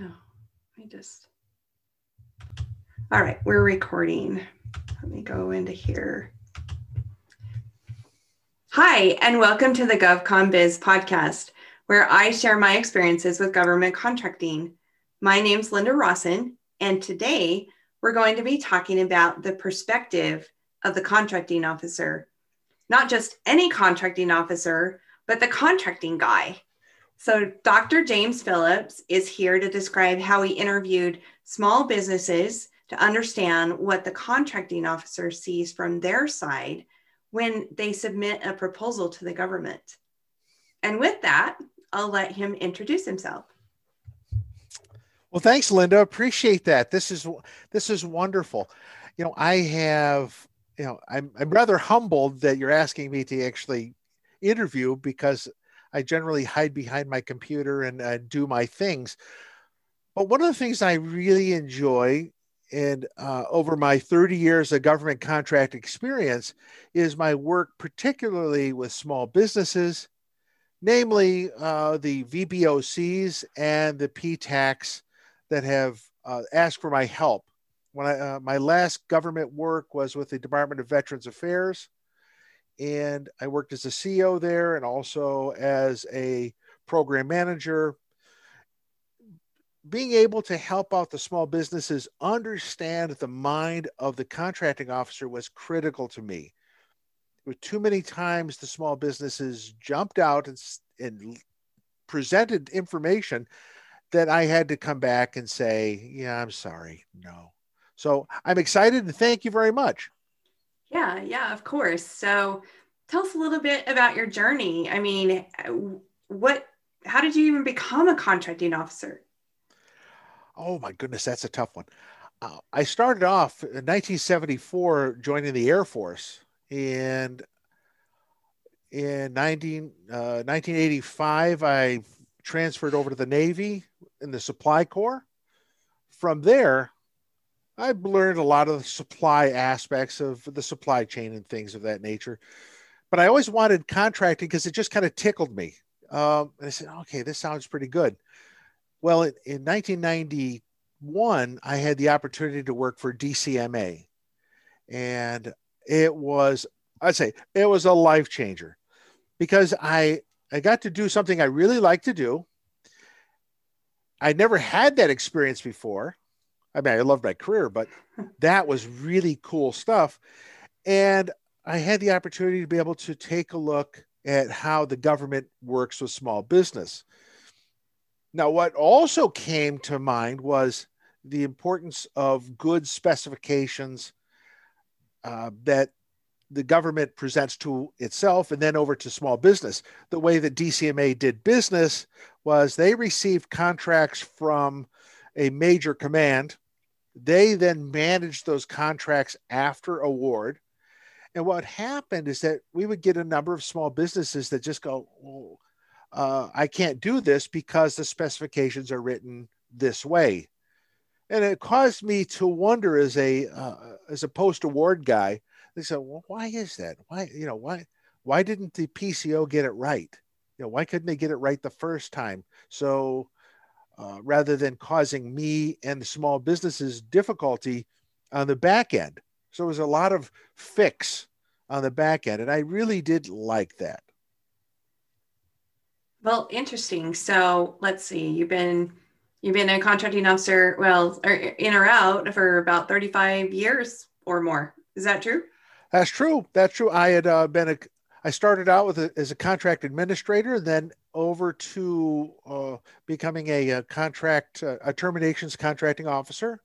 Oh, I just. All right, we're recording. Let me go into here. Hi, and welcome to the GovCon Biz podcast, where I share my experiences with government contracting. My name's Linda Rawson, and today we're going to be talking about the perspective of the contracting officer. Not just any contracting officer, but the contracting guy. So, Dr. James Phillips is here to describe how he interviewed small businesses to understand what the contracting officer sees from their side when they submit a proposal to the government. And with that, I'll let him introduce himself. Well, thanks, Linda. Appreciate that. This is this is wonderful. You know, I have, you know, I'm I'm rather humbled that you're asking me to actually interview because I generally hide behind my computer and uh, do my things. But one of the things I really enjoy and uh, over my 30 years of government contract experience is my work particularly with small businesses namely uh, the VBOCs and the PTACs that have uh, asked for my help when I, uh, my last government work was with the department of veterans affairs and I worked as a CEO there and also as a program manager. Being able to help out the small businesses understand the mind of the contracting officer was critical to me. With too many times, the small businesses jumped out and, and presented information that I had to come back and say, Yeah, I'm sorry. No. So I'm excited and thank you very much. Yeah, yeah, of course. So tell us a little bit about your journey. I mean, what, how did you even become a contracting officer? Oh my goodness, that's a tough one. Uh, I started off in 1974 joining the Air Force, and in 19, uh, 1985 I transferred over to the Navy in the Supply Corps. From there, I've learned a lot of the supply aspects of the supply chain and things of that nature. But I always wanted contracting because it just kind of tickled me. Um, and I said, okay, this sounds pretty good. Well, in, in 1991, I had the opportunity to work for DCMA. And it was, I'd say, it was a life changer because I, I got to do something I really like to do. I never had that experience before. I mean, I loved my career, but that was really cool stuff. And I had the opportunity to be able to take a look at how the government works with small business. Now, what also came to mind was the importance of good specifications uh, that the government presents to itself and then over to small business. The way that DCMA did business was they received contracts from a major command. They then managed those contracts after award. And what happened is that we would get a number of small businesses that just go, oh, uh, I can't do this because the specifications are written this way. And it caused me to wonder as a uh, as a post award guy. They said, "Well, why is that? Why you know why why didn't the PCO get it right? You know, why couldn't they get it right the first time? So uh, rather than causing me and the small businesses difficulty on the back end. So it was a lot of fix on the back end. And I really did like that. Well, interesting. So let's see, you've been you've been a contracting officer, well, or in or out for about 35 years or more. Is that true? That's true. That's true. I had uh, been a I started out with a, as a contract administrator, then over to uh, becoming a, a contract, a terminations contracting officer.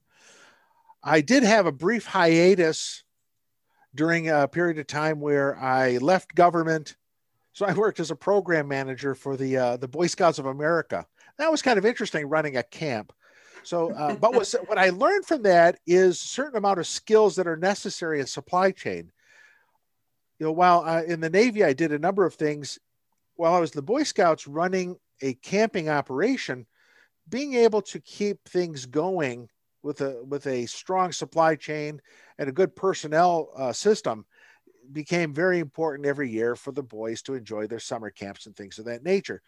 I did have a brief hiatus during a period of time where I left government. So I worked as a program manager for the uh, the Boy Scouts of America. That was kind of interesting running a camp. So, uh, but what, what I learned from that is a certain amount of skills that are necessary in supply chain you know, while uh, in the Navy, I did a number of things. While I was the Boy Scouts running a camping operation, being able to keep things going with a with a strong supply chain and a good personnel uh, system became very important every year for the boys to enjoy their summer camps and things of that nature.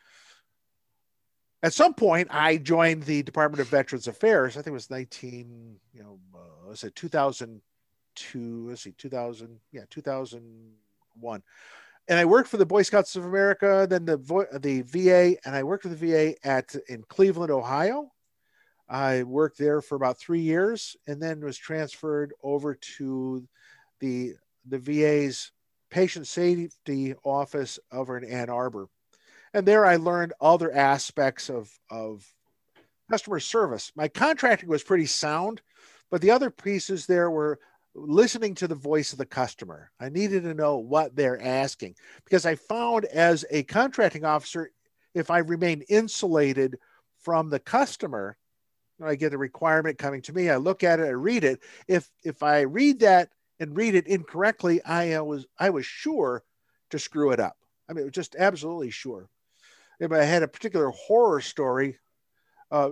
at some point, I joined the Department of Veterans Affairs. I think it was 19, you know, uh, was it 2002? Let's see, 2000, yeah, 2001. And I worked for the Boy Scouts of America, then the the VA, and I worked for the VA at in Cleveland, Ohio. I worked there for about three years, and then was transferred over to the the VA's patient safety office over in Ann Arbor and there I learned other aspects of, of customer service. My contracting was pretty sound, but the other pieces there were listening to the voice of the customer. I needed to know what they're asking because I found as a contracting officer, if I remain insulated from the customer, I get a requirement coming to me. I look at it, I read it. If if I read that and read it incorrectly, I was I was sure to screw it up. I mean, just absolutely sure if I had a particular horror story uh,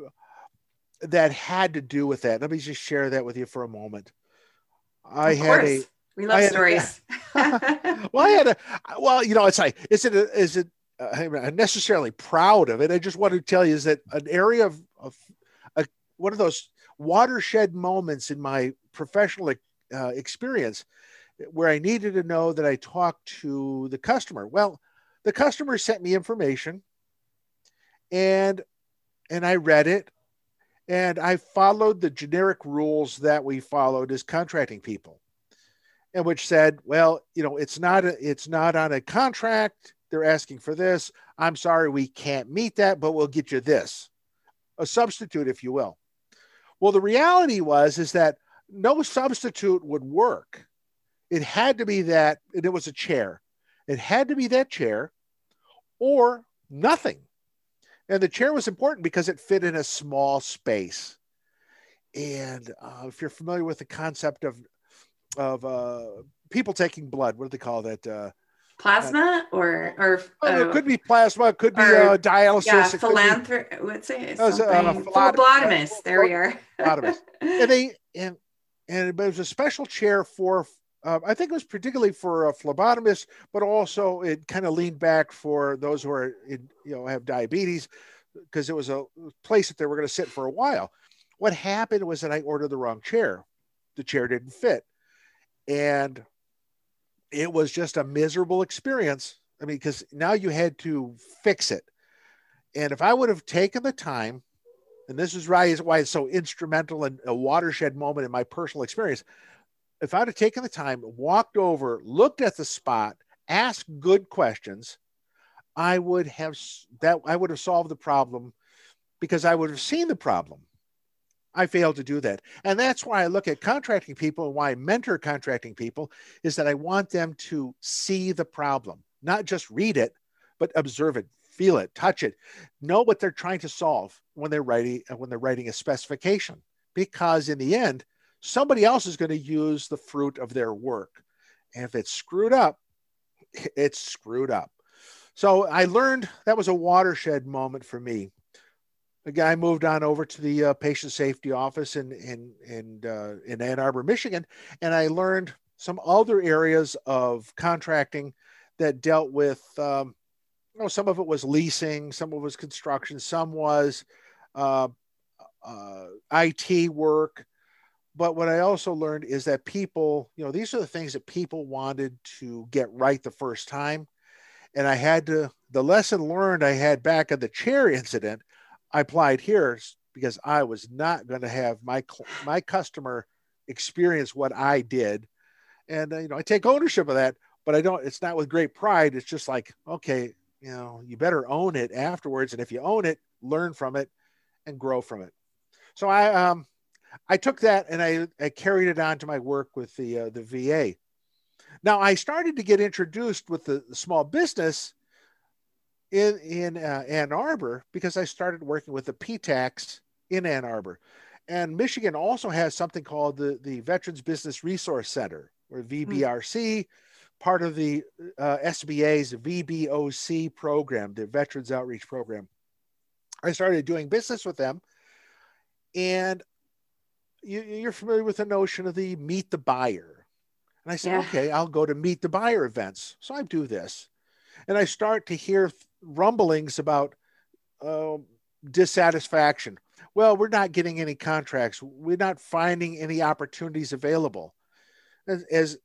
that had to do with that. Let me just share that with you for a moment. I of had a. We love stories. A, well, I had a. Well, you know, it's like, is it? A, is it? Uh, I'm necessarily proud of it. I just want to tell you is that an area of, of a, one of those watershed moments in my professional uh, experience where I needed to know that I talked to the customer. Well, the customer sent me information and and I read it and I followed the generic rules that we followed as contracting people. And which said, well, you know, it's not a, it's not on a contract. They're asking for this. I'm sorry, we can't meet that, but we'll get you this. A substitute, if you will. Well, the reality was is that no substitute would work. It had to be that, and it was a chair. It had to be that chair or nothing. And the chair was important because it fit in a small space. And uh, if you're familiar with the concept of of uh, people taking blood, what do they call that? Uh, plasma or or oh, it could be plasma, it could be or, uh, dialysis. Yeah, philanthropy. What's it? Uh, phlebotomist. There we are. phlebotomist. and they and and it was a special chair for uh, I think it was particularly for a phlebotomist, but also it kind of leaned back for those who are, in, you know, have diabetes, because it was a place that they were going to sit for a while. What happened was that I ordered the wrong chair. The chair didn't fit, and it was just a miserable experience. I mean, because now you had to fix it, and if I would have taken the time, and this is why it's so instrumental and a watershed moment in my personal experience if I'd have taken the time, walked over, looked at the spot, asked good questions, I would have that I would have solved the problem because I would have seen the problem. I failed to do that. And that's why I look at contracting people and why I mentor contracting people is that I want them to see the problem, not just read it, but observe it, feel it, touch it, know what they're trying to solve when they're writing when they're writing a specification. Because in the end, somebody else is going to use the fruit of their work. And if it's screwed up, it's screwed up. So I learned that was a watershed moment for me. The guy moved on over to the uh, patient safety office in in in, uh, in Ann Arbor, Michigan, and I learned some other areas of contracting that dealt with. Um, you know, some of it was leasing, some of it was construction, some was uh, uh IT work, but what I also learned is that people, you know, these are the things that people wanted to get right the first time. And I had to, the lesson learned I had back at the chair incident, I applied here because I was not going to have my my customer experience what I did, and uh, you know I take ownership of that, but I don't. It's not with great pride. It's just like okay, you know, you better own it afterwards, and if you own it, learn from it, and grow from it. So I um I took that and I, I carried it on to my work with the uh, the VA. Now I started to get introduced with the, the small business in in uh, Ann Arbor because I started working with the PTACs in Ann Arbor, and Michigan also has something called the the Veterans Business Resource Center or VBRC. Hmm. Part of the uh, SBA's VBOC program, the Veterans Outreach Program. I started doing business with them, and you, are familiar with the notion of the meet the buyer. And I said, yeah. okay, I'll go to meet the buyer events. So I do this. And I start to hear rumblings about uh, dissatisfaction. Well, we're not getting any contracts. We're not finding any opportunities available. As, as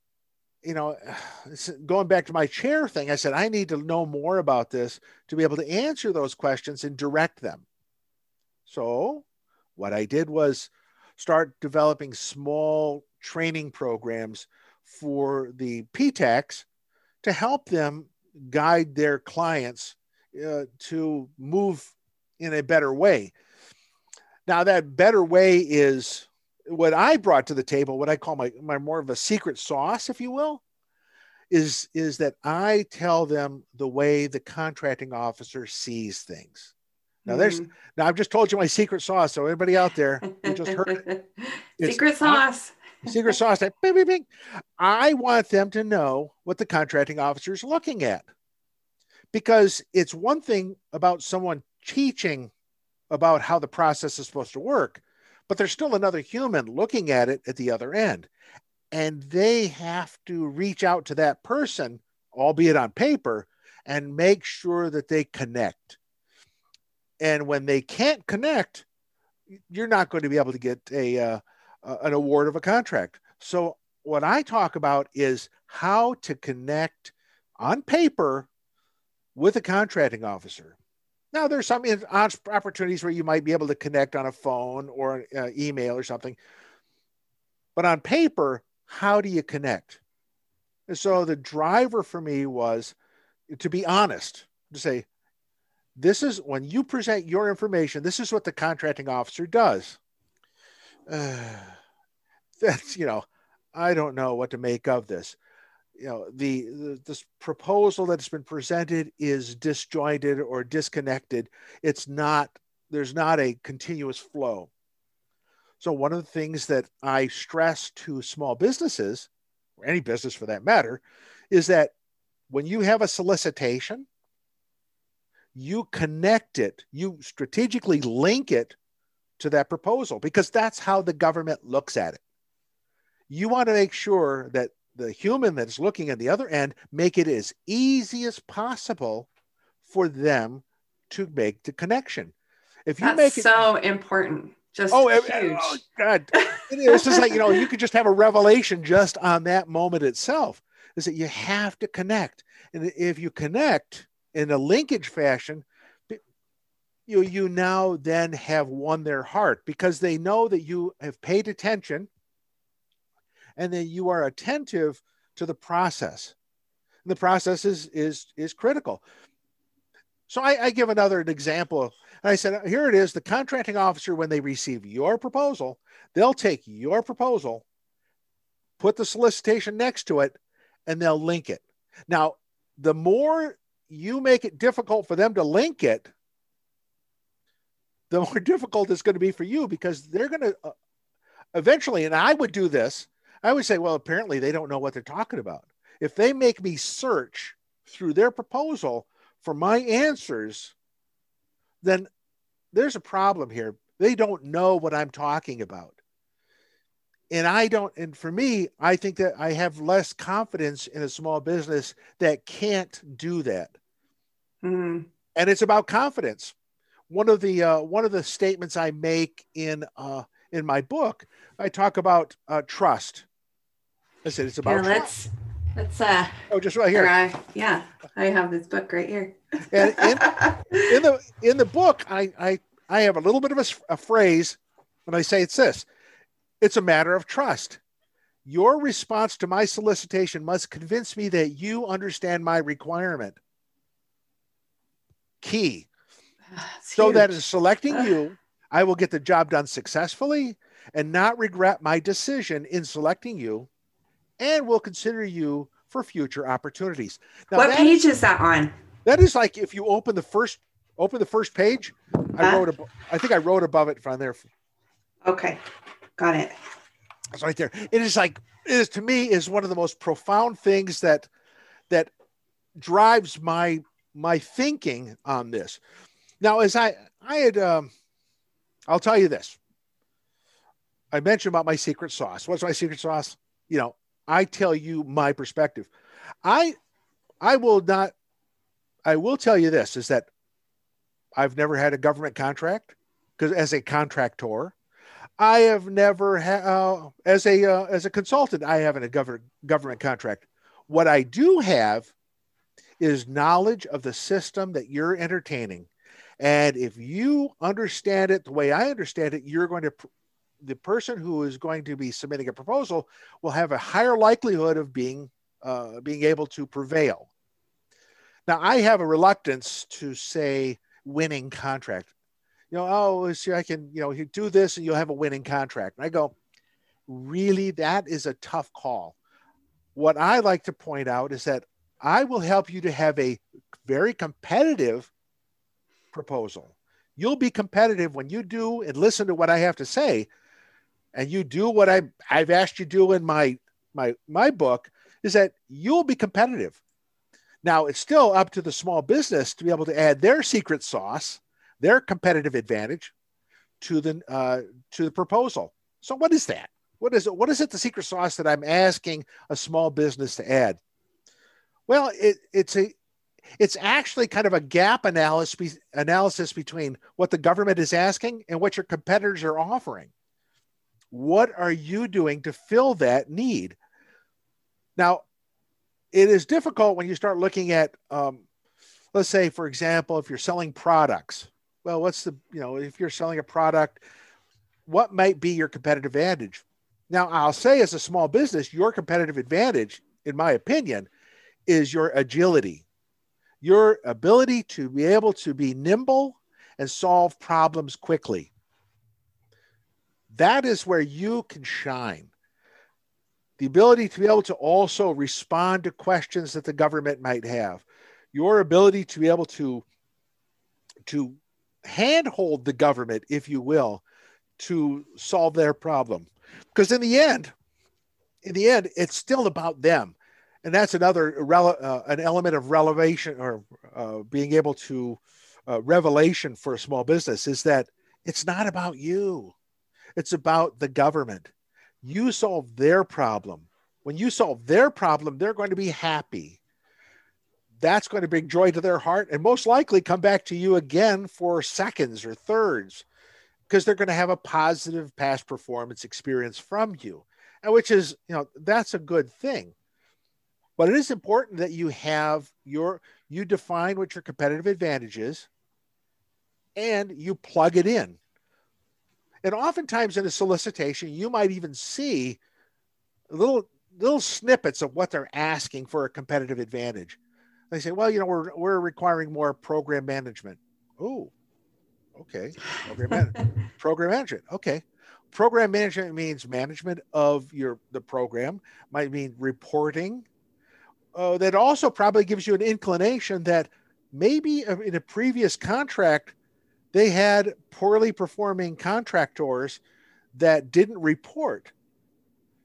you know, going back to my chair thing, I said, I need to know more about this to be able to answer those questions and direct them. So, what I did was start developing small training programs for the PTACs to help them guide their clients uh, to move in a better way. Now, that better way is what I brought to the table, what I call my, my more of a secret sauce, if you will, is, is that I tell them the way the contracting officer sees things. Now there's mm. now I've just told you my secret sauce. So everybody out there who just heard it, secret sauce. secret sauce. Bing, bing, bing. I want them to know what the contracting officer is looking at. Because it's one thing about someone teaching about how the process is supposed to work, but there's still another human looking at it at the other end. And they have to reach out to that person, albeit on paper, and make sure that they connect and when they can't connect, you're not going to be able to get a uh, an award of a contract. So what I talk about is how to connect on paper with a contracting officer. Now, there's some opportunities where you might be able to connect on a phone or uh, email or something, but on paper, how do you connect? And so the driver for me was to be honest, to say, this is when you present your information, this is what the contracting officer does. Uh, that's, you know, I don't know what to make of this. You know, the, the this proposal that's been presented is disjointed or disconnected. It's not, there's not a continuous flow. So, one of the things that I stress to small businesses, or any business for that matter, is that when you have a solicitation, you connect it, you strategically link it to that proposal because that's how the government looks at it. You want to make sure that the human that's looking at the other end make it as easy as possible for them to make the connection. If you that's make it so important, just oh, eh, eh, huge. oh God, it's just like you know you could just have a revelation just on that moment itself. Is that you have to connect, and if you connect, in a linkage fashion, you, you now then have won their heart because they know that you have paid attention and that you are attentive to the process. And the process is, is, is critical. So I, I give another example. I said, here it is the contracting officer, when they receive your proposal, they'll take your proposal, put the solicitation next to it, and they'll link it. Now, the more you make it difficult for them to link it, the more difficult it's going to be for you because they're going to uh, eventually, and I would do this, I would say, well, apparently they don't know what they're talking about. If they make me search through their proposal for my answers, then there's a problem here. They don't know what I'm talking about and I don't, and for me, I think that I have less confidence in a small business that can't do that. Mm-hmm. And it's about confidence. One of the uh, one of the statements I make in uh, in my book, I talk about uh, trust. I said it's about. Yeah, let's let's. Uh, oh, just right here. I, yeah, I have this book right here. and in, in, the in the book, I I I have a little bit of a, a phrase when I say it's this it's a matter of trust. Your response to my solicitation must convince me that you understand my requirement. Key. That's so huge. that in selecting you, I will get the job done successfully and not regret my decision in selecting you and will consider you for future opportunities. Now, what page is, that on? That is like if you open the first open the first page, I wrote a, I think I wrote above it from there. Okay. Got it. It's right there. It is like it is to me is one of the most profound things that that drives my my thinking on this. Now, as I I had, um, I'll tell you this. I mentioned about my secret sauce. What's my secret sauce? You know, I tell you my perspective. I I will not. I will tell you this: is that I've never had a government contract because as a contractor, I have never had uh, as a uh, as a consultant. I haven't a government government contract. What I do have is knowledge of the system that you're entertaining, and if you understand it the way I understand it, you're going to the person who is going to be submitting a proposal will have a higher likelihood of being uh, being able to prevail. Now, I have a reluctance to say winning contract. You know, oh, see, I can, you know, you do this and you'll have a winning contract. And I go, really, that is a tough call. What I like to point out is that I will help you to have a very competitive proposal. You'll be competitive when you do and listen to what I have to say, and you do what I I've asked you to do in my my my book. Is that you'll be competitive. Now it's still up to the small business to be able to add their secret sauce, their competitive advantage, to the uh, to the proposal. So what is that? What is it? What is it? The secret sauce that I'm asking a small business to add? Well, it, it's a it's actually kind of a gap analysis analysis between what the government is asking and what your competitors are offering. What are you doing to fill that need? Now, it is difficult when you start looking at, um, let's say, for example, if you're selling products. Well, what's the, you know, if you're selling a product, what might be your competitive advantage? Now, I'll say as a small business, your competitive advantage, in my opinion, is your agility, your ability to be able to be nimble and solve problems quickly. That is where you can shine. The ability to be able to also respond to questions that the government might have, your ability to be able to, to handhold the government, if you will, to solve their problem. Because in the end, in the end, it's still about them and that's another uh, an element of revelation or uh, being able to uh, revelation for a small business is that it's not about you. It's about the government. You solve their problem. When you solve their problem they're going to be happy. That's going to bring joy to their heart and most likely come back to you again for seconds or thirds because they're going to have a positive past performance experience from you and which is you know that's a good thing but it is important that you have your you define what your competitive advantage is and you plug it in. And oftentimes in a solicitation, you might even see little little snippets of what they're asking for a competitive advantage. They say, well, you know, we're we're requiring more program management. Oh, okay. Program, man- program management. Okay. Program management means management of your the program, might mean reporting, uh, that also probably gives you an inclination that maybe in a previous contract they had poorly performing contractors that didn't report.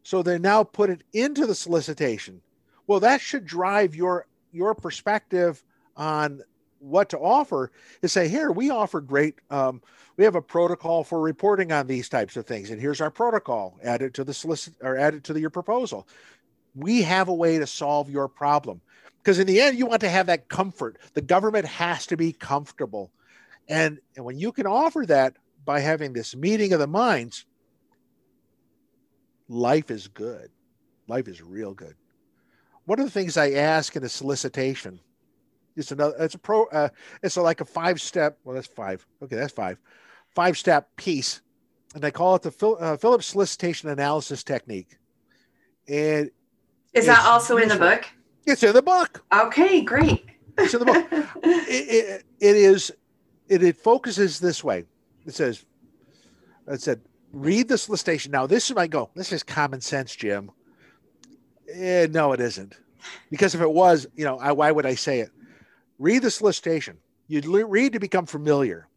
So they now put it into the solicitation. Well, that should drive your your perspective on what to offer is say here we offer great um, we have a protocol for reporting on these types of things and here's our protocol added to the solicit or added to the, your proposal we have a way to solve your problem. Because in the end, you want to have that comfort. The government has to be comfortable. And, and when you can offer that by having this meeting of the minds, life is good. Life is real good. One of the things I ask in a solicitation, it's another, it's a pro, uh, it's a, like a five step, well, that's five. Okay, that's five, five step piece. And I call it the Phil, uh, Phillips solicitation analysis technique. And is that also in the book? It's in the book. Okay, great. It's in the book. it, it, it is. It, it focuses this way. It says, "It said, read the solicitation." Now, this is my go. This is common sense, Jim. Eh, no, it isn't. Because if it was, you know, I, why would I say it? Read the solicitation. You read to become familiar.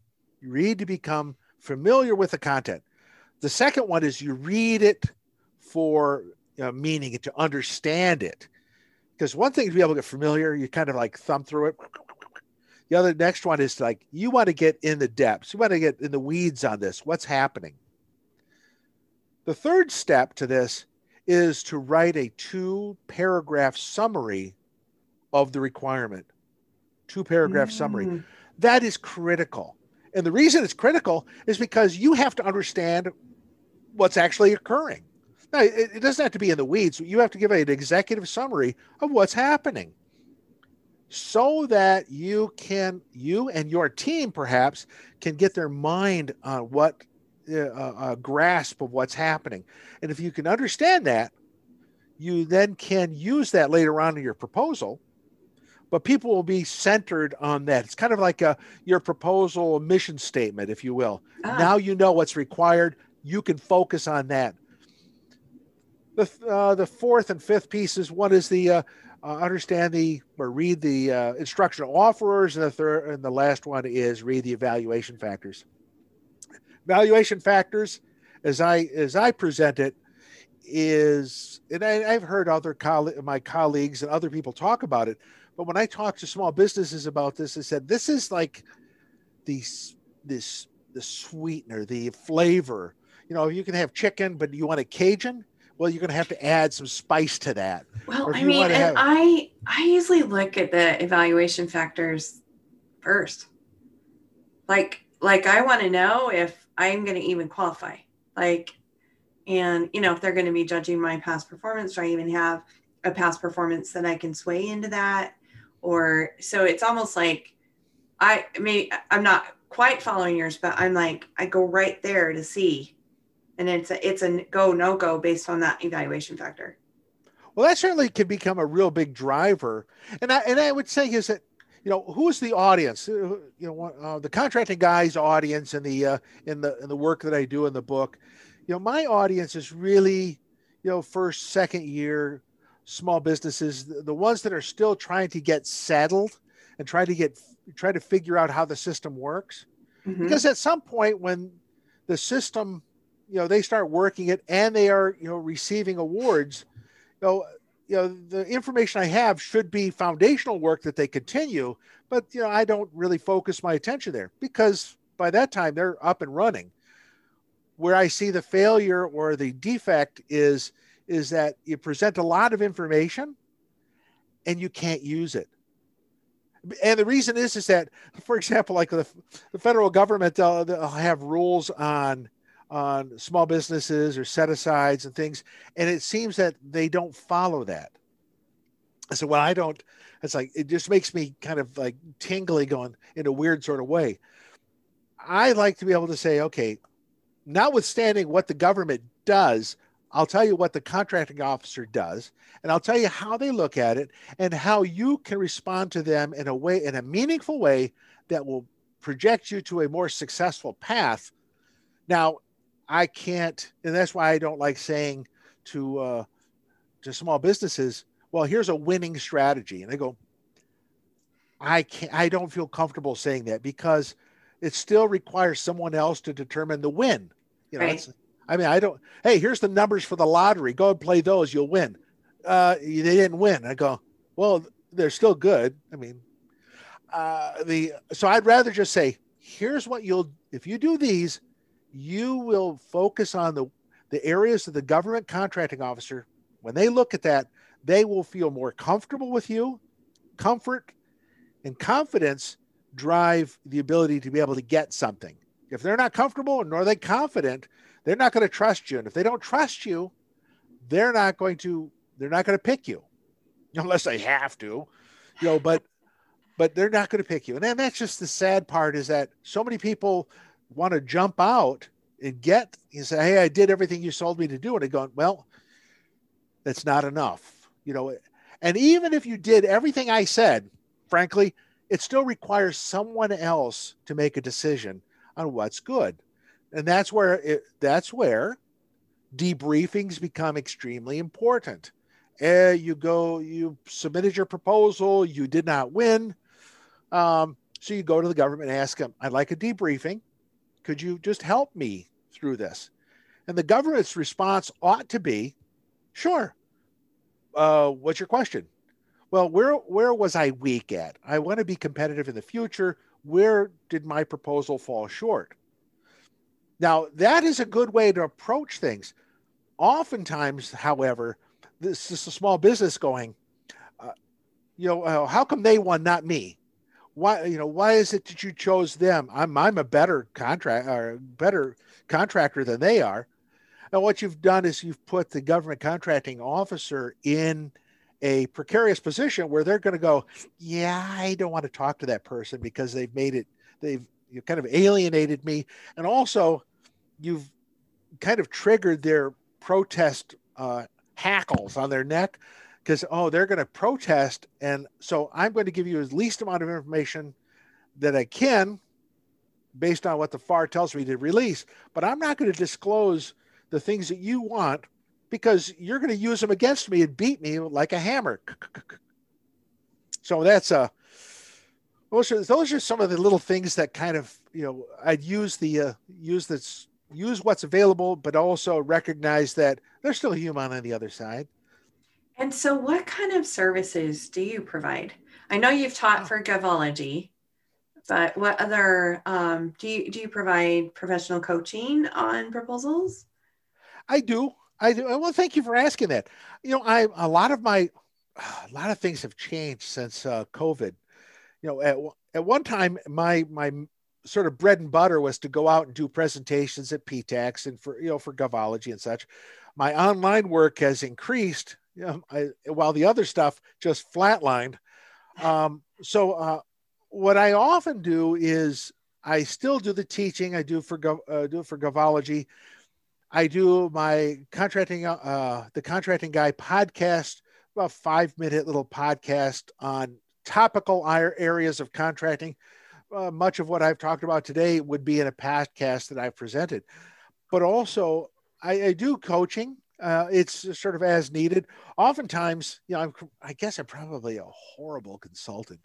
You read to become familiar with the content. The second one is you read it for uh, meaning and to understand it. Because one thing to be able to get familiar, you kind of like thumb through it. The other next one is like you want to get in the depths, you want to get in the weeds on this. What's happening? The third step to this is to write a two paragraph summary of the requirement. Two paragraph mm. summary. That is critical. And the reason it's critical is because you have to understand what's actually occurring. Now, it, it doesn't have to be in the weeds. You have to give an executive summary of what's happening so that you can you and your team perhaps can get their mind on what uh, a grasp of what's happening. And if you can understand that you then can use that later on in your proposal but people will be centered on that. It's kind of like a your proposal mission statement if you will. Ah. now you know what's required. You can focus on that the, uh, the fourth and fifth pieces one is the uh, uh, understand the or read the uh, instructional offerers, and the third and the last one is read the evaluation factors. Evaluation factors, as I as I present it, is and I, have heard other coll- my colleagues and other people talk about it, but when I talk to small businesses about this, I said this is like the this the sweetener, the flavor. You know, you can have chicken, but you want a Cajun well, you're going to have to add some spice to that. Well, I mean, and have... I I usually look at the evaluation factors first. Like like I want to know if I'm going to even qualify. Like and you know if they're going to be judging my past performance, do I even have a past performance that I can sway into that? Or so it's almost like I may I'm not quite following yours, but I'm like I go right there to see and it's a it's a go no go based on that evaluation factor. Well, that certainly can become a real big driver, and I and I would say is that you know who's the audience? Uh, you know, uh, the contracting guys' audience in the uh, in the in the work that I do in the book. You know, my audience is really you know first second year small businesses, the, the ones that are still trying to get settled and try to get try to figure out how the system works. Mm-hmm. Because at some point when the system you know they start working it and they are you know receiving awards you know you know the information i have should be foundational work that they continue but you know i don't really focus my attention there because by that time they're up and running. Where i see the failure or the defect is is that you present a lot of information and you can't use it. And the reason is is that for example like the, the federal government uh, they'll, they'll have rules on on small businesses or set asides and things. And it seems that they don't follow that. Said, well, I don't, it's like, it just makes me kind of like tingly going in a weird sort of way. I like to be able to say, okay, notwithstanding what the government does, I'll tell you what the contracting officer does, and I'll tell you how they look at it and how you can respond to them in a way, in a meaningful way that will project you to a more successful path. Now, I can't, and that's why I don't like saying to uh, to small businesses, "Well, here's a winning strategy," and they go, "I can't. I don't feel comfortable saying that because it still requires someone else to determine the win." You know, right. I mean, I don't. Hey, here's the numbers for the lottery. Go and play those. You'll win. Uh, they didn't win. I go, well, they're still good. I mean, uh, the so I'd rather just say, here's what you'll if you do these, you will focus on the, the areas that the government contracting officer, when they look at that, they will feel more comfortable with you. Comfort and confidence drive the ability to be able to get something. If they're not comfortable nor are they confident, they're not going to trust you. And if they don't trust you, they're not going to they're not going to pick you unless they have to you know but but they're not going to pick you and then that's just the sad part is that so many people want to jump out and get you say hey i did everything you told me to do. And they go well that's not enough. You know and even if you did everything i said frankly it still requires someone else to make a decision on what's good. And that's where it, that's where debriefings become extremely important. Uh, you go you submitted your proposal you did not win. Um, so you go to the government and ask them i'd like a debriefing could you just help me through this? And the government's response ought to be, sure. Uh, what's your question? Well, where where was I weak at? I want to be competitive in the future. Where did my proposal fall short? Now, that is a good way to approach things. Oftentimes, however, this is a small business going, uh, you know, uh, how come they won, not me? Why you know why is it that you chose them? I'm i'm a better contract or better contractor than they are. And what you've done is you've put the government contracting officer in a precarious position where they're going to go yeah i don't want to talk to that person because they've made it they've you kind of alienated me. And also you've kind of triggered their protest uh, hackles on their neck because oh they're going to protest and so i'm going to give you as least amount of information that i can based on what the FAR tells me to release but i'm not going to disclose the things that you want because you're going to use them against me and beat me like a hammer. So that's a uh, those are those are some of the little things that kind of you know i'd use the uh, use this use what's available but also recognize that there's still a human on the other side and so, what kind of services do you provide? I know you've taught for Govology, but what other um, do you do you provide professional coaching on proposals? I do. I do. Well, thank you for asking that. You know, I a lot of my a lot of things have changed since uh, COVID. You know, at at one time, my my sort of bread and butter was to go out and do presentations at PTACs and for you know for Govology and such. My online work has increased you know, I, while the other stuff just flatlined. Um, so uh, what I often do is I still do the teaching. I do for uh, do for Govology. I do my contracting uh, the contracting guy podcast, about five minute little podcast on topical areas of contracting. Uh, much of what I've talked about today would be in a podcast that I've presented, but also I, I do coaching. Uh, it's sort of as needed. Oftentimes, you know, I'm, I guess I'm probably a horrible consultant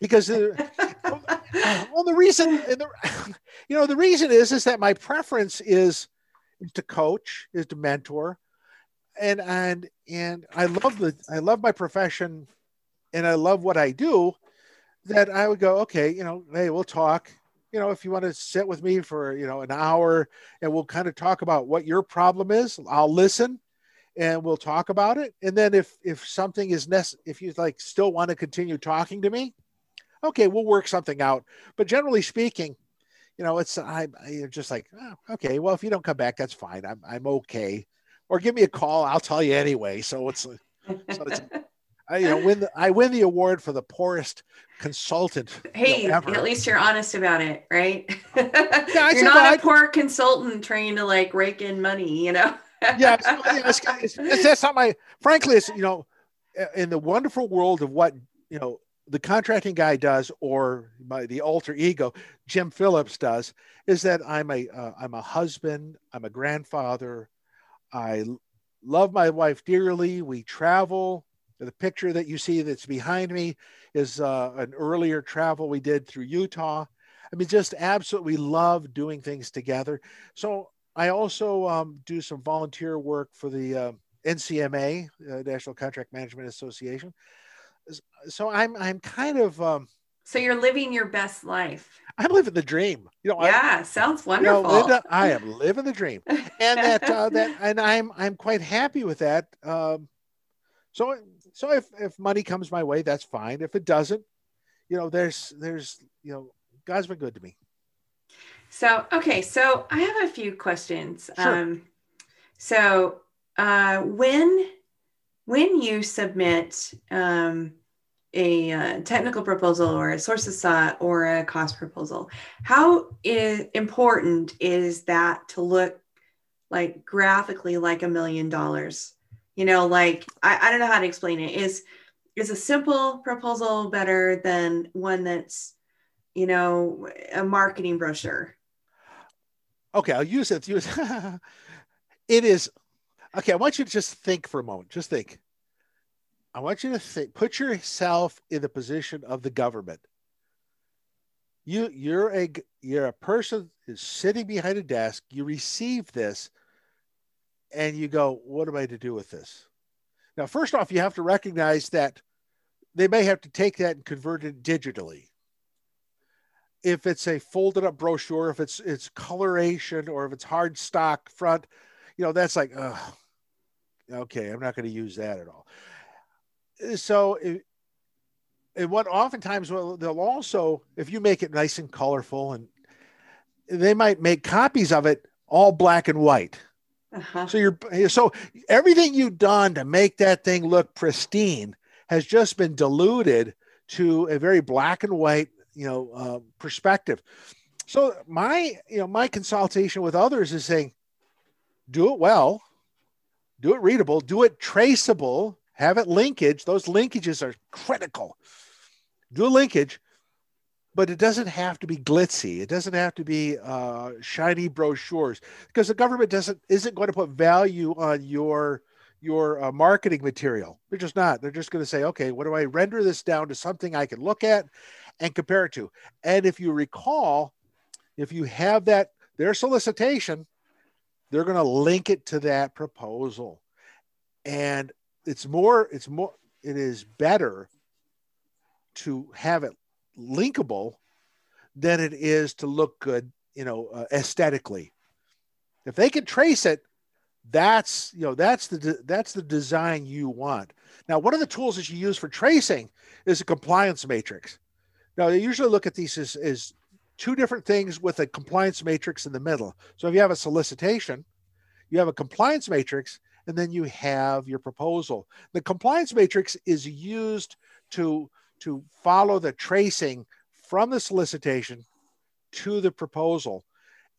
because, uh, well, the reason, the, you know, the reason is is that my preference is, is to coach, is to mentor, and and and I love the I love my profession, and I love what I do. That I would go, okay, you know, hey, we'll talk you know, if you want to sit with me for, you know, an hour and we'll kind of talk about what your problem is, I'll listen and we'll talk about it. And then if, if something is necessary, if you like still want to continue talking to me, okay, we'll work something out. But generally speaking, you know, it's, I, I'm just like, oh, okay, well, if you don't come back, that's fine. I'm, I'm okay. Or give me a call. I'll tell you anyway. So it's, so it's I you know win the, I win the award for the poorest consultant. Hey, you know, at least you're honest about it, right? Yeah, you're not a poor consultant trying to like rake in money, you know. yeah, it's, it's, it's, that's not my. Frankly, it's you know, in the wonderful world of what you know the contracting guy does, or my the alter ego Jim Phillips does, is that I'm a am uh, a husband, I'm a grandfather, I love my wife dearly. We travel the picture that you see that's behind me is uh, an earlier travel we did through Utah. I mean, just absolutely love doing things together. So I also um, do some volunteer work for the uh, NCMA, uh, National Contract Management Association. So I'm I'm kind of um, so you're living your best life. I'm living the dream. You know, yeah, I, sounds wonderful. You know, Linda, I am living the dream, and that uh, that and I'm I'm quite happy with that. Um, so so if if money comes my way, that's fine. If it doesn't, you know, there's there's you know, God's been good to me. So okay, so I have a few questions. Sure. Um, so uh, when when you submit um, a uh, technical proposal or a sources sought or a cost proposal, how is, important is that to look like graphically like a million dollars? You know like I, I don't know how to explain it. Is is a simple proposal better than one that's you know a marketing brochure? Okay i'll use it use it is okay i want you to just think for a moment just think. I want you to think put yourself in the position of the government. You you're a you're a person is sitting behind a desk you receive this and you go, what am I to do with this? Now, first off, you have to recognize that they may have to take that and convert it digitally. If it's a folded up brochure, if it's it's coloration or if it's hard stock front, you know, that's like, okay, I'm not going to use that at all. Uh, so, and what oftentimes well, they'll also, if you make it nice and colorful, and they might make copies of it all black and white. Uh-huh. So you're so everything you've done to make that thing look pristine has just been diluted to a very black and white, you know, uh, perspective. So my, you know, my consultation with others is saying, do it well, do it readable, do it traceable, have it linkage. Those linkages are critical. Do a linkage, but it doesn't have to be glitzy. It doesn't have to be uh, shiny brochures because the government doesn't isn't going to put value on your your uh, marketing material. They're just not. They're just going to say, okay, what do I render this down to something I can look at and compare it to? And if you recall, if you have that their solicitation, they're going to link it to that proposal, and it's more. It's more. It is better to have it linkable than it is to look good, you know, uh, aesthetically. If they can trace it, that's you know that's the that's the design you want. Now, one of the tools that you use for tracing is a compliance matrix. Now, they usually look at these as, as two different things with a compliance matrix in the middle. So if you have a solicitation, you have a compliance matrix, and then you have your proposal. The compliance matrix is used to to follow the tracing from the solicitation to the proposal,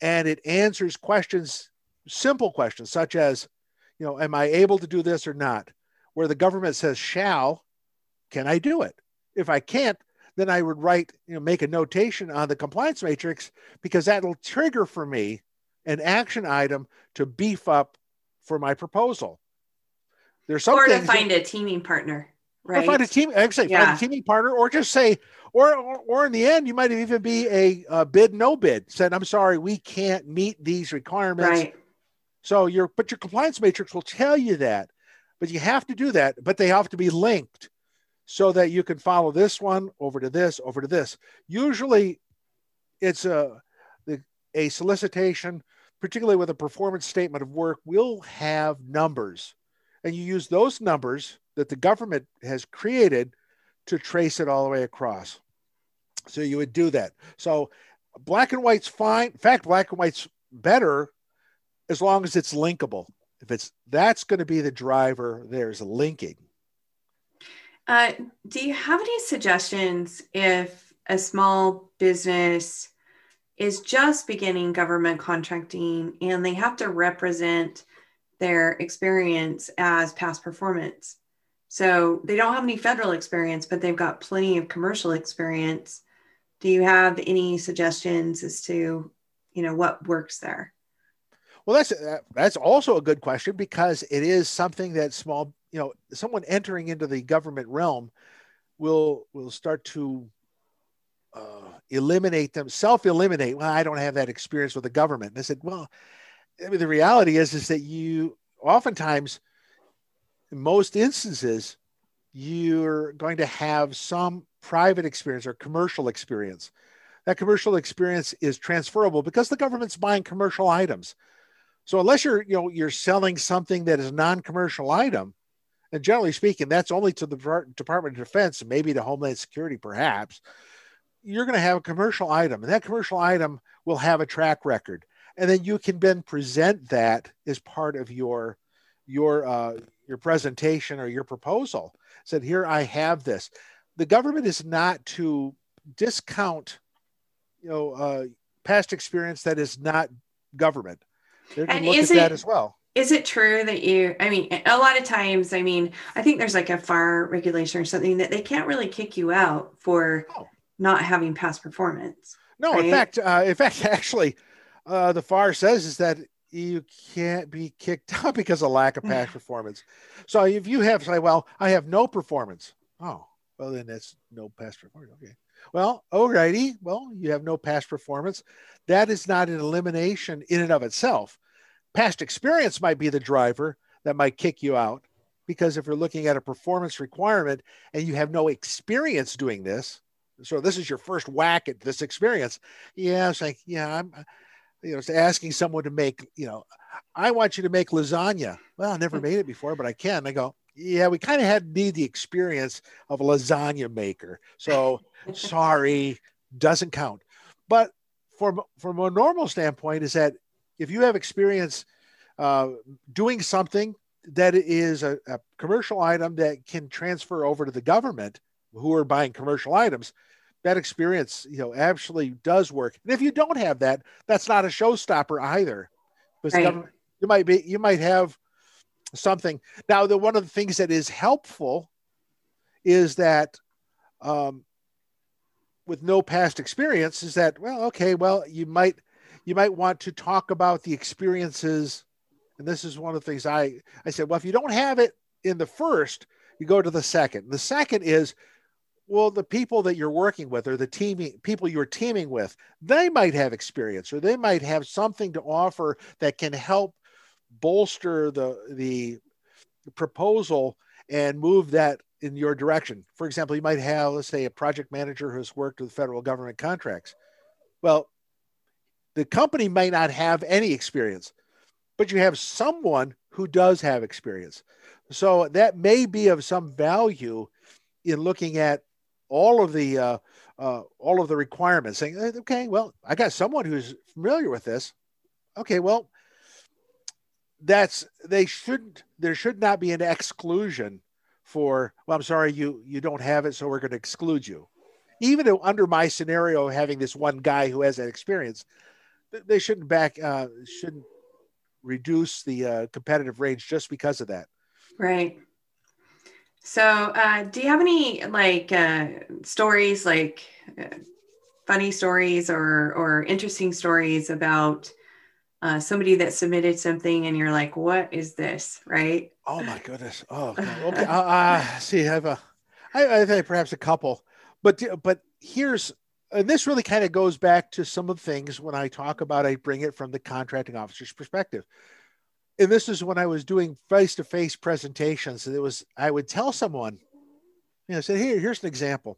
and it answers questions simple questions such as, you know, am I able to do this or not? Where the government says shall, can I do it? If I can't, then I would write, you know, make a notation on the compliance matrix because that'll trigger for me an action item to beef up for my proposal. There's some or to find that, a teaming partner, right? Or find a team, actually yeah. find a teaming partner, or just say, or, or, or in the end, you might even be a, a bid no bid. Said, I'm sorry, we can't meet these requirements. Right. So your but your compliance matrix will tell you that, but you have to do that. But they have to be linked so that you can follow this one over to this, over to this. Usually, it's a a solicitation, particularly with a performance statement of work, will have numbers, and you use those numbers that the government has created to trace it all the way across. So you would do that. So black and white's fine. In fact, black and white's better as long as it's linkable. If it's that's going to be the driver, there's linking. Uh, do you have any suggestions if a small business is just beginning government contracting and they have to represent their experience as past performance? So they don't have any federal experience, but they've got plenty of commercial experience. Do you have any suggestions as to, you know, what works there? Well, that's that's also a good question because it is something that small, you know, someone entering into the government realm will will start to uh, eliminate them, self eliminate. Well, I don't have that experience with the government. And I said, well, I mean, the reality is is that you oftentimes, in most instances, you're going to have some private experience or commercial experience. That commercial experience is transferable because the government's buying commercial items. So unless you're, you know, you're selling something that is a non-commercial item, and generally speaking, that's only to the Department of Defense maybe to Homeland Security, perhaps, you're going to have a commercial item, and that commercial item will have a track record, and then you can then present that as part of your your uh, your presentation or your proposal. Said here, I have this. The government is not to discount, you know, uh, past experience that is not government they're going to look at it, that as well. Is it true that you, I mean, a lot of times, I mean, I think there's like a FAR regulation or something that they can't really kick you out for oh. not having past performance. No, right? in fact, uh, in fact, actually, uh, the FAR says is that you can't be kicked out because of lack of past performance. So if you have say, well, I have no performance. Oh, well, then that's no past performance. Okay. Well, alrighty. Well, you have no past performance. That is not an elimination in and of itself. Past experience might be the driver that might kick you out because if you're looking at a performance requirement and you have no experience doing this, so this is your first whack at this experience. Yeah, it's like, yeah, I'm, you know, it's asking someone to make, you know, I want you to make lasagna. Well, I never made it before, but I can. I go, yeah, we kind of had need the experience of a lasagna maker. So sorry, doesn't count. But from from a normal standpoint, is that if you have experience uh, doing something that is a, a commercial item that can transfer over to the government who are buying commercial items, that experience, you know, actually does work. And if you don't have that, that's not a showstopper either. Because right. you might be, you might have something. Now, the one of the things that is helpful is that um, with no past experience is that well, okay, well, you might you might want to talk about the experiences, and this is one of the things I I said. Well, if you don't have it in the first, you go to the second. The second is well the people that you're working with or the teaming people you're teaming with they might have experience or they might have something to offer that can help bolster the the proposal and move that in your direction. For example, you might have, let's say, a project manager who's worked with federal government contracts. Well, the company may not have any experience, but you have someone who does have experience. So that may be of some value in looking at all of the uh, uh, all of the requirements, saying, okay, well, I got someone who's familiar with this. Okay, well, that's they shouldn't there should not be an exclusion for well i'm sorry you you don't have it so we're going to exclude you. Even though under my scenario having this one guy who has that experience they shouldn't back uh, shouldn't reduce the uh, competitive range just because of that. Right so uh, do you have any like uh, stories like uh, funny stories or or interesting stories about uh, somebody that submitted something and you're like, what is this? Right. Oh my goodness. Oh, okay. uh, uh, see, I have a, I, I think perhaps a couple, but, but here's, and this really kind of goes back to some of the things when I talk about, I bring it from the contracting officer's perspective. And this is when I was doing face-to-face presentations and it was, I would tell someone, you know, say, here, here's an example.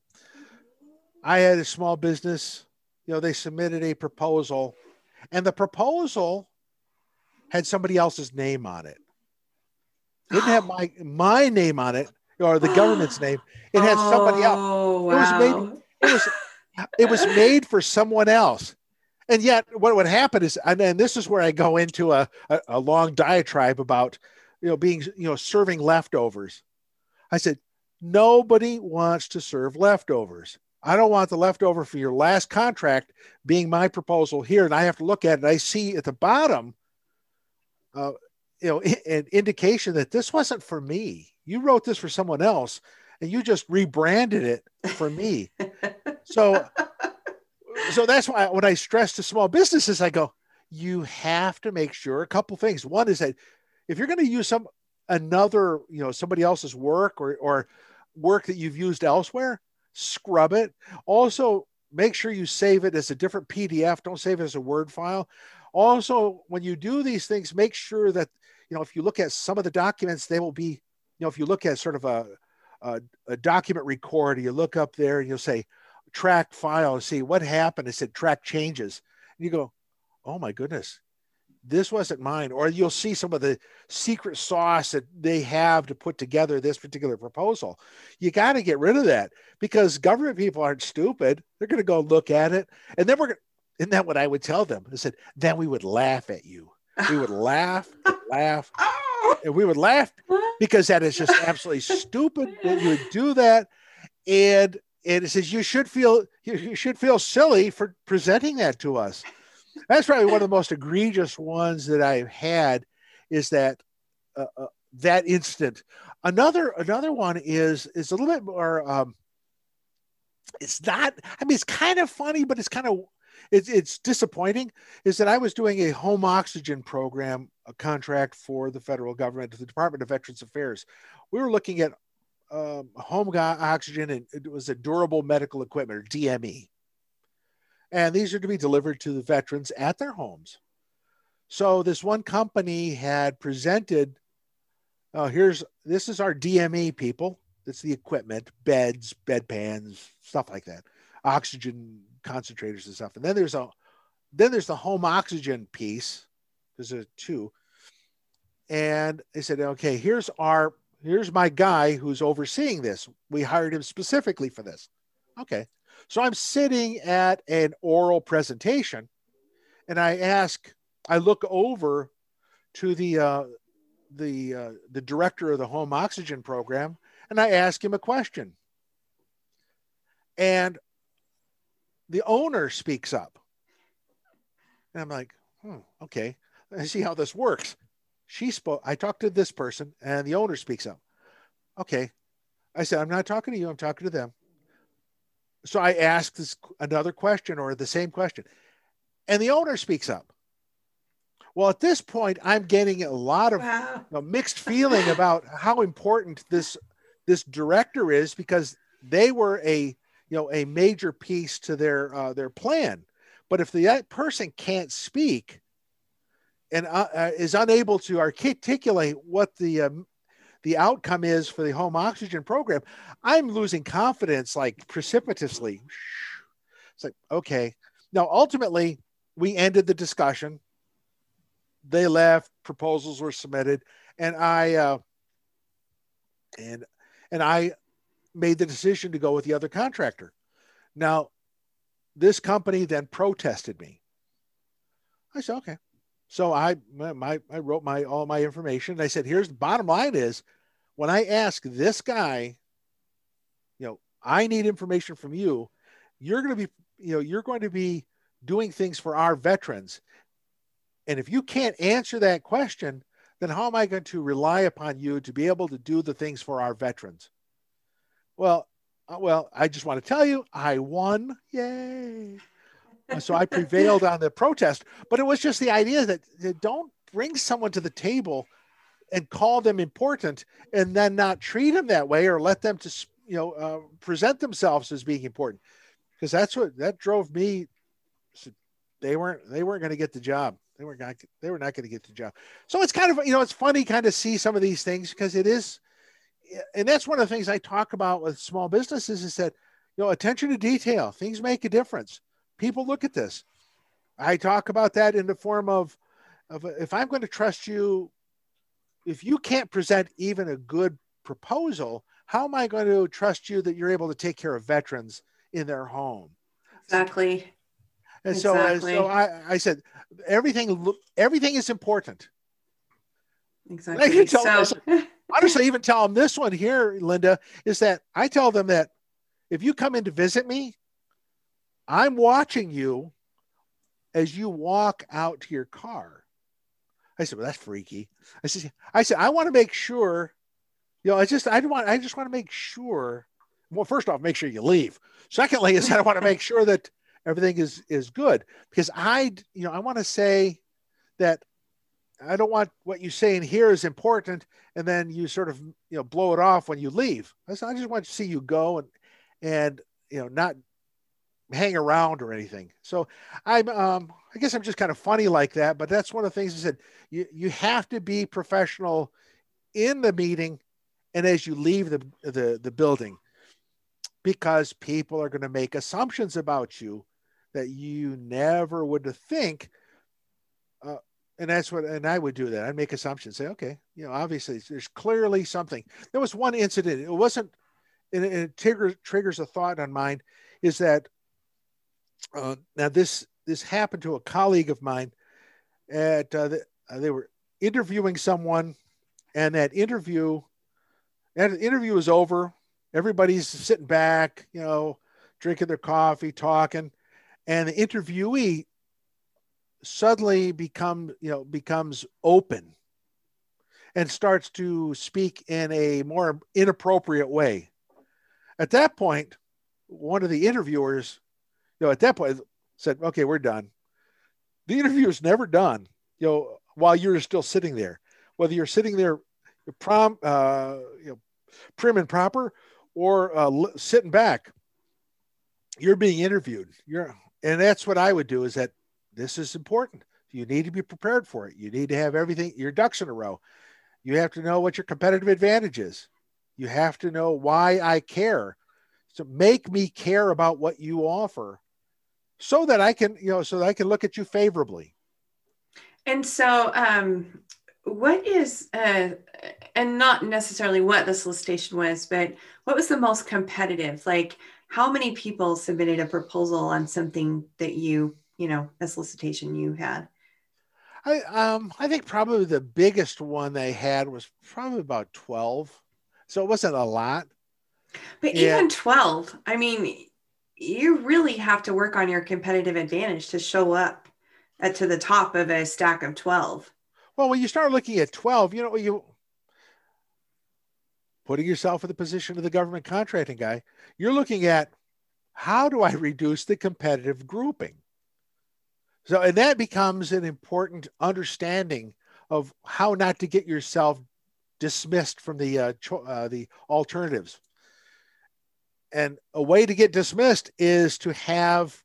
I had a small business, you know, they submitted a proposal and the proposal had somebody else's name on it. it didn't have my my name on it or the government's name. It had oh, somebody else. Wow. It was made. It was it was made for someone else. And yet, what would happen is, and, and this is where I go into a, a, a long diatribe about, you know, being, you know, serving leftovers. I said, nobody wants to serve leftovers. I don't want the leftover for your last contract being my proposal here. And I have to look at it. I see at the bottom, uh, you know, an indication that this wasn't for me. You wrote this for someone else and you just rebranded it for me. so, so that's why when I stress to small businesses, I go, you have to make sure a couple things. One is that if you're going to use some another, you know, somebody else's work or, or work that you've used elsewhere, scrub it. Also, make sure you save it as a different PDF. Don't save it as a Word file. Also, when you do these things, make sure that, you know, if you look at some of the documents, they will be, you know, if you look at sort of a, a, a document record, you look up there and you'll say track file, see what happened. It said track changes. And you go, oh my goodness, this wasn't mine. Or you'll see some of the secret sauce that they have to put together this particular proposal. You got to get rid of that because government people aren't stupid. They're going to go look at it. And then we're going isn't that what i would tell them? I said then we would laugh at you. We would laugh laugh oh. and we would laugh because that is just absolutely stupid that you would do that. And and it says you should feel you should feel silly for presenting that to us that's probably one of the most egregious ones that I've had is that uh, uh, that instant. Another another one is is a little bit more. Um, it's not. I mean, it's kind of funny, but it's kind of it's it's disappointing. Is that I was doing a home oxygen program, a contract for the federal government, the Department of Veterans Affairs. We were looking at um, home oxygen, and it was a durable medical equipment or DME and these are to be delivered to the veterans at their homes. So this one company had presented, uh, here's this is our DME people. That's the equipment, beds, bedpans, stuff like that, oxygen concentrators and stuff. And then there's a then there's the home oxygen piece. There's a two. And they said, okay, here's our here's my guy who's overseeing this. We hired him specifically for this. Okay. So I'm sitting at an oral presentation and I ask, I look over to the, uh, the, uh, the director of the home oxygen program and I ask him a question. And the owner speaks up. And I'm like, hmm, okay, I see how this works. She spoke, I talked to this person and the owner speaks up. Okay. I said, I'm not talking to you, I'm talking to them. So I asked this another question or the same question. And the owner speaks up. Well, at this point, I'm getting a lot of wow. you know, mixed feeling about how important this this director is because they were a you know a major piece to their uh, their plan. But if the that person can't speak and uh, uh, is unable to articulate what the um, the outcome is for the home oxygen program, I'm losing confidence like precipitously. It's like okay. Now, ultimately, we ended the discussion. They left. Proposals were submitted, and I uh, and and I made the decision to go with the other contractor. Now, this company then protested me. I said, okay. So I my, I wrote my all my information. I said, here's the bottom line is when I ask this guy, you know, I need information from you, you're going to be, you know, you're going to be doing things for our veterans. And if you can't answer that question, then how am I going to rely upon you to be able to do the things for our veterans? Well, uh, well, I just want to tell you, I won. Yay. So I prevailed on the protest, but it was just the idea that, that don't bring someone to the table and call them important and then not treat them that way or let them to, you know, uh, present themselves as being important. Because that's what that drove me. They weren't, they weren't going to get the job. They were not, they were not going to get the job. So it's kind of, you know, it's funny kind of see some of these things because it is, and that's one of the things I talk about with small businesses is that, you know, attention to detail, things make a difference. People look at this. I talk about that in the form of, of if I'm going to trust you, if you can't present even a good proposal, how am I going to trust you that you're able to take care of veterans in their home? Exactly. And uh, exactly. so, so I, I said, everything, everything is important. Exactly. I can tell so, honestly even tell them this one here, Linda, is that I tell them that if you come in to visit me, I'm watching you as you walk out to your car. I said, well, that's freaky. I said, I said, I want to make sure, you know, I just, I want, I just want to make sure. Well, first off, make sure you leave. Secondly, is I want to make sure that everything is is good because I, you know, I want to say that I don't want what you say in here is important, and then you sort of you know blow it off when you leave. I just want to see you go and and you know not hang around or anything. So I'm um, I guess I'm just kind of funny like that, but that's one of the things I said. You you have to be professional in the meeting and as you leave the the, the building because people are going to make assumptions about you that you never would think uh, and that's what and i would do that i'd make assumptions say okay you know obviously there's clearly something there was one incident it wasn't and it, triggers, triggers a thought on mine is that uh, now this this happened to a colleague of mine at uh, the, uh, they were interviewing someone and that interview and the interview was over. Everybody's sitting back you know drinking their coffee talking and the interviewee suddenly become you know becomes open and starts to speak in a more inappropriate way. At that point one of the interviewers know at that point said okay we're done the interview is never done you know while you're still sitting there whether you're sitting there prom uh, you know prim and proper or uh, sitting back you're being interviewed you're and that's what i would do is that this is important. You need to be prepared for it. You need to have everything, your ducks in a row. You have to know what your competitive advantage is. You have to know why I care. So make me care about what you offer so that I can, you know, so that I can look at you favorably. And so, um, what is, uh, and not necessarily what the solicitation was, but what was the most competitive? Like, how many people submitted a proposal on something that you, you know, a solicitation you had? I um I think probably the biggest one they had was probably about 12. So it wasn't a lot. But even 12, I mean, you really have to work on your competitive advantage to show up at, to the top of a stack of 12. Well, when you start looking at 12, you know, you putting yourself in the position of the government contracting guy, you're looking at how do I reduce the competitive grouping? So, and that becomes an important understanding of how not to get yourself dismissed from the uh, cho- uh, the alternatives. And a way to get dismissed is to have,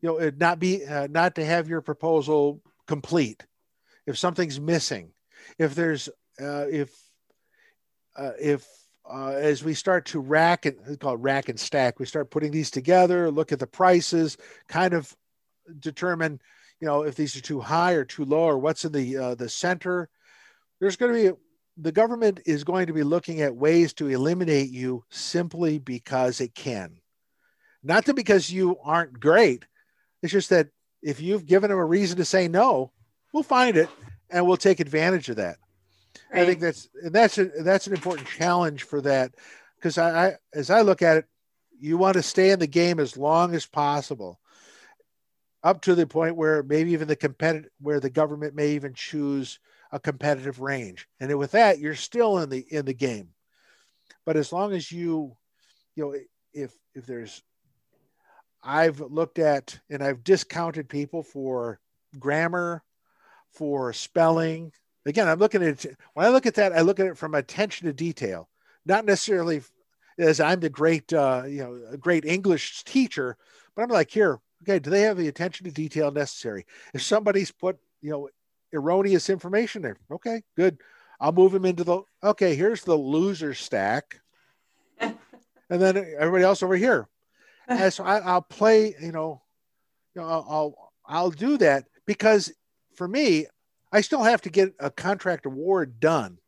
you know, not be uh, not to have your proposal complete. If something's missing, if there's uh, if uh, if uh, as we start to rack and it's called rack and stack, we start putting these together, look at the prices, kind of determine you know if these are too high or too low or what's in the uh, the center there's going to be the government is going to be looking at ways to eliminate you simply because it can. Not that because you aren't great. It's just that if you've given them a reason to say no we'll find it and we'll take advantage of that. Right. i think that's and that's a, that's an important challenge for that because I, I as i look at it you want to stay in the game as long as possible. Up to the point where maybe even the competitive where the government may even choose a competitive range. And with that you're still in the in the game. But as long as you you know if if there's i've looked at and i've discounted people for grammar for spelling. Again i'm looking at when i look at that i look at it from attention to detail not necessarily as i'm the great uh, you know a great english teacher but i'm like here okay, do they have the attention to detail necessary? If somebody's put, you know, erroneous information there, okay, good. I'll move them into the, okay, here's the loser stack. and then everybody else over here. And so I, will play, you know, you know, I'll, I'll, I'll do that because for me, I still have to get a contract award done.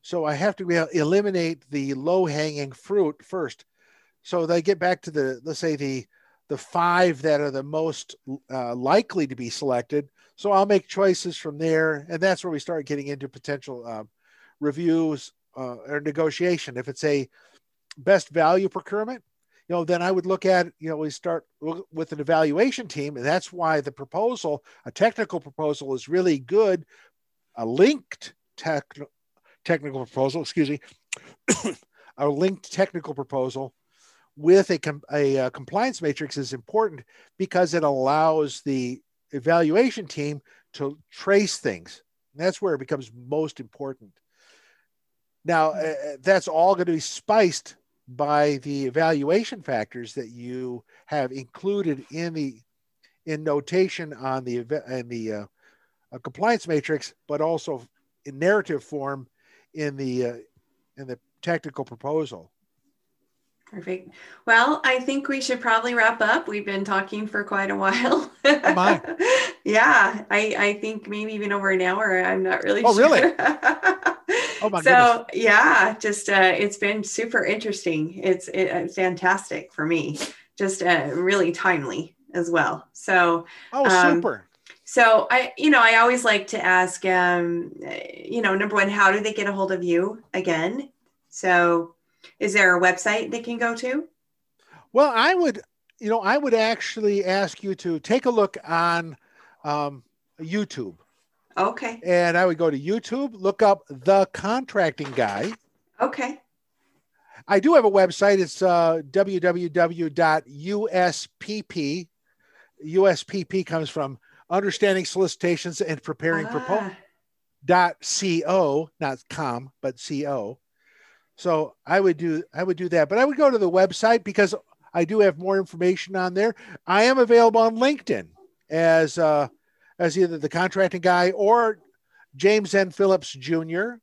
So I have to eliminate the low hanging fruit first. So they get back to the, let's say the, the five that are the most uh, likely to be selected. So I'll make choices from there, and that's where we start getting into potential uh, reviews uh, or negotiation. If it's a best value procurement, you know, then I would look at, you know, we start with an evaluation team, and that's why the proposal, a technical proposal, is really good. A linked tech, technical proposal, excuse me, a linked technical proposal with a, a, a, uh, compliance matrix is important because it allows the evaluation team to trace things. And that's where it becomes most important. Now, uh, uh that's all going to be spiced by the evaluation factors that you have included in the in notation on the in the uh, compliance matrix, but also in narrative form in the uh, in the technical proposal. Perfect. Well, I think we should probably wrap up. We've been talking for quite a while. oh yeah, I, I think maybe even over an hour. I'm not really sure. oh, sure. really? oh my so, goodness. yeah, just uh, it's been super interesting. It's, it, it's fantastic for me. Just uh, really timely as well. So, oh, um, super. So I, you know, I always like to ask, um, you know, number one, how do they get a hold of you again? So is there a website they can go to? Well, I would, you know, I would actually ask you to take a look on um, YouTube. Okay. And I would go to YouTube, look up the contracting guy. Okay. I do have a website. It's uh, www.uspp. USPP comes from Understanding Solicitations and Preparing ah. Proposals. Dot co, not com, but co. So I would do I would do that, but I would go to the website because I do have more information on there. I am available on LinkedIn as uh, as either the contracting guy or James N. Phillips Jr.,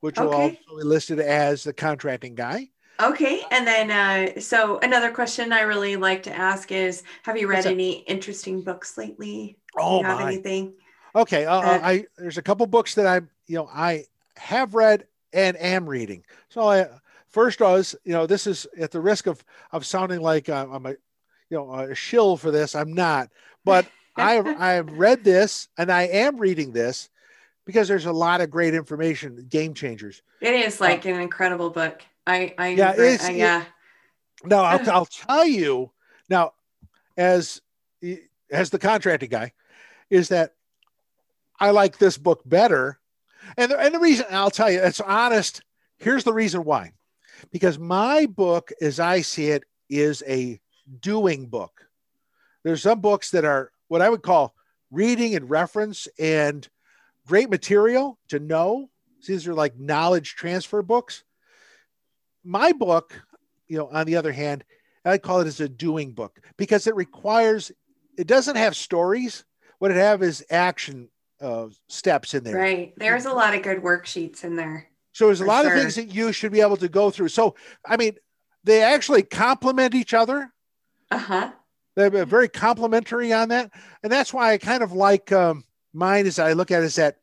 which okay. will also be listed as the contracting guy. Okay, and then uh, so another question I really like to ask is: Have you read any interesting books lately? Oh, have my. anything? Okay, uh, uh, I there's a couple books that I'm you know, I have read and am reading. So I first was, you know, this is at the risk of of sounding like uh, I'm a, you know, a shill for this. I'm not, but I've I've read this and I am reading this because there's a lot of great information, game changers. It is like uh, an incredible book. I, I yeah, I, yeah. Now I'll, I'll tell you now, as as the contracting guy, is that I like this book better, and the, and the reason I'll tell you, it's honest. Here's the reason why, because my book, as I see it, is a doing book. There's some books that are what I would call reading and reference and great material to know. These are like knowledge transfer books. My book, you know, on the other hand, I call it as a doing book because it requires, it doesn't have stories. What it have is action uh, steps in there. Right. There's a lot of good worksheets in there. So there's a lot sure. of things that you should be able to go through. So, I mean, they actually complement each other. Uh huh. They're very complimentary on that. And that's why I kind of like um, mine as I look at it is that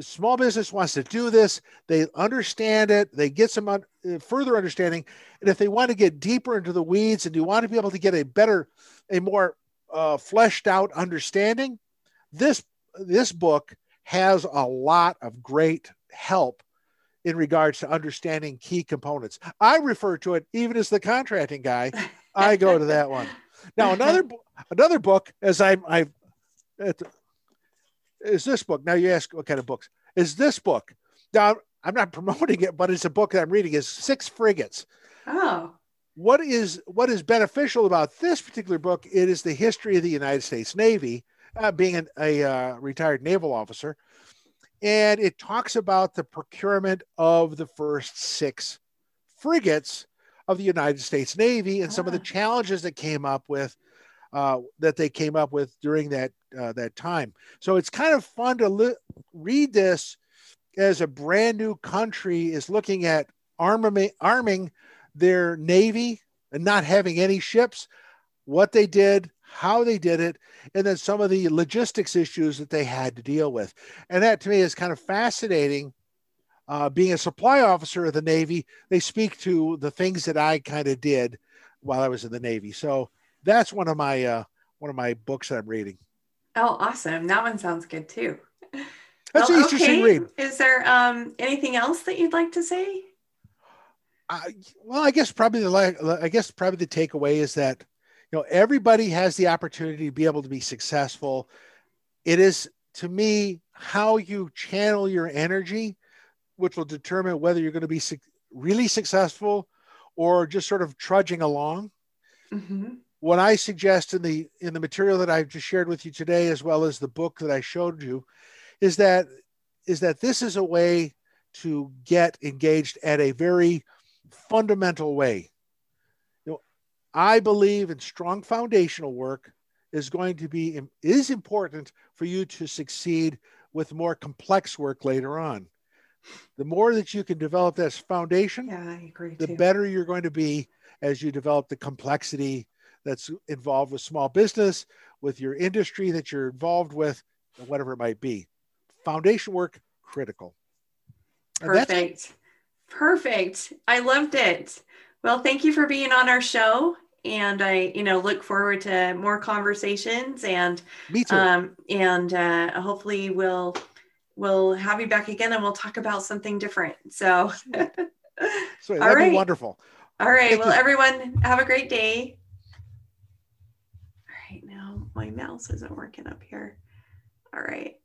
small business wants to do this. They understand it. They get some un- uh, further understanding. And if they want to get deeper into the weeds and you want to be able to get a better, a more uh, fleshed out understanding, this this book has a lot of great help in regards to understanding key components. I refer to it even as the contracting guy. I go to that one. Now another another book, as I I is this book. Now you ask what kind of books is this book? Now I'm not promoting it, but it's a book that I'm reading. Is Six Frigates. Oh. What is what is beneficial about this particular book? It is the history of the United States Navy, uh, being an, a uh, retired naval officer, and it talks about the procurement of the first six frigates of the United States Navy and some of the ah. challenges that came up with uh, that they came up with during that uh, that time. So it's kind of fun to li- read this as a brand new country is looking at armament, arming their navy and not having any ships, what they did, how they did it, and then some of the logistics issues that they had to deal with. And that to me is kind of fascinating uh, being a supply officer of the Navy, they speak to the things that I kind of did while I was in the Navy. So that's one of my uh, one of my books that I'm reading. Oh, awesome! That one sounds good too. That's well, interesting okay. read. Is there um, anything else that you'd like to say? well, I guess probably the I guess probably the takeaway is that you know everybody has the opportunity to be able to be successful. It is to me how you channel your energy which will determine whether you're going to be su- really successful or just sort of trudging along. Mm-hmm. What I suggest in the in the material that I've just shared with you today, as well as the book that I showed you, is that is that this is a way to get engaged at a very fundamental way. I believe in strong foundational work is going to be is important for you to succeed with more complex work later on the more that you can develop this foundation, yeah, the too. better you're going to be as you develop the complexity that's involved with small business, with your industry that you're involved with, whatever it might be. Foundation work critical. Perfect. Perfect. I loved it. Well, thank you for being on our show. And I, you know, look forward to more conversations and me too. Um, and uh, hopefully we'll we'll have you back again and we'll talk about something different. So, so that'd right. be wonderful. All right. Thank well, you. everyone, have a great day. All right. Now my mouse isn't working up here. All right.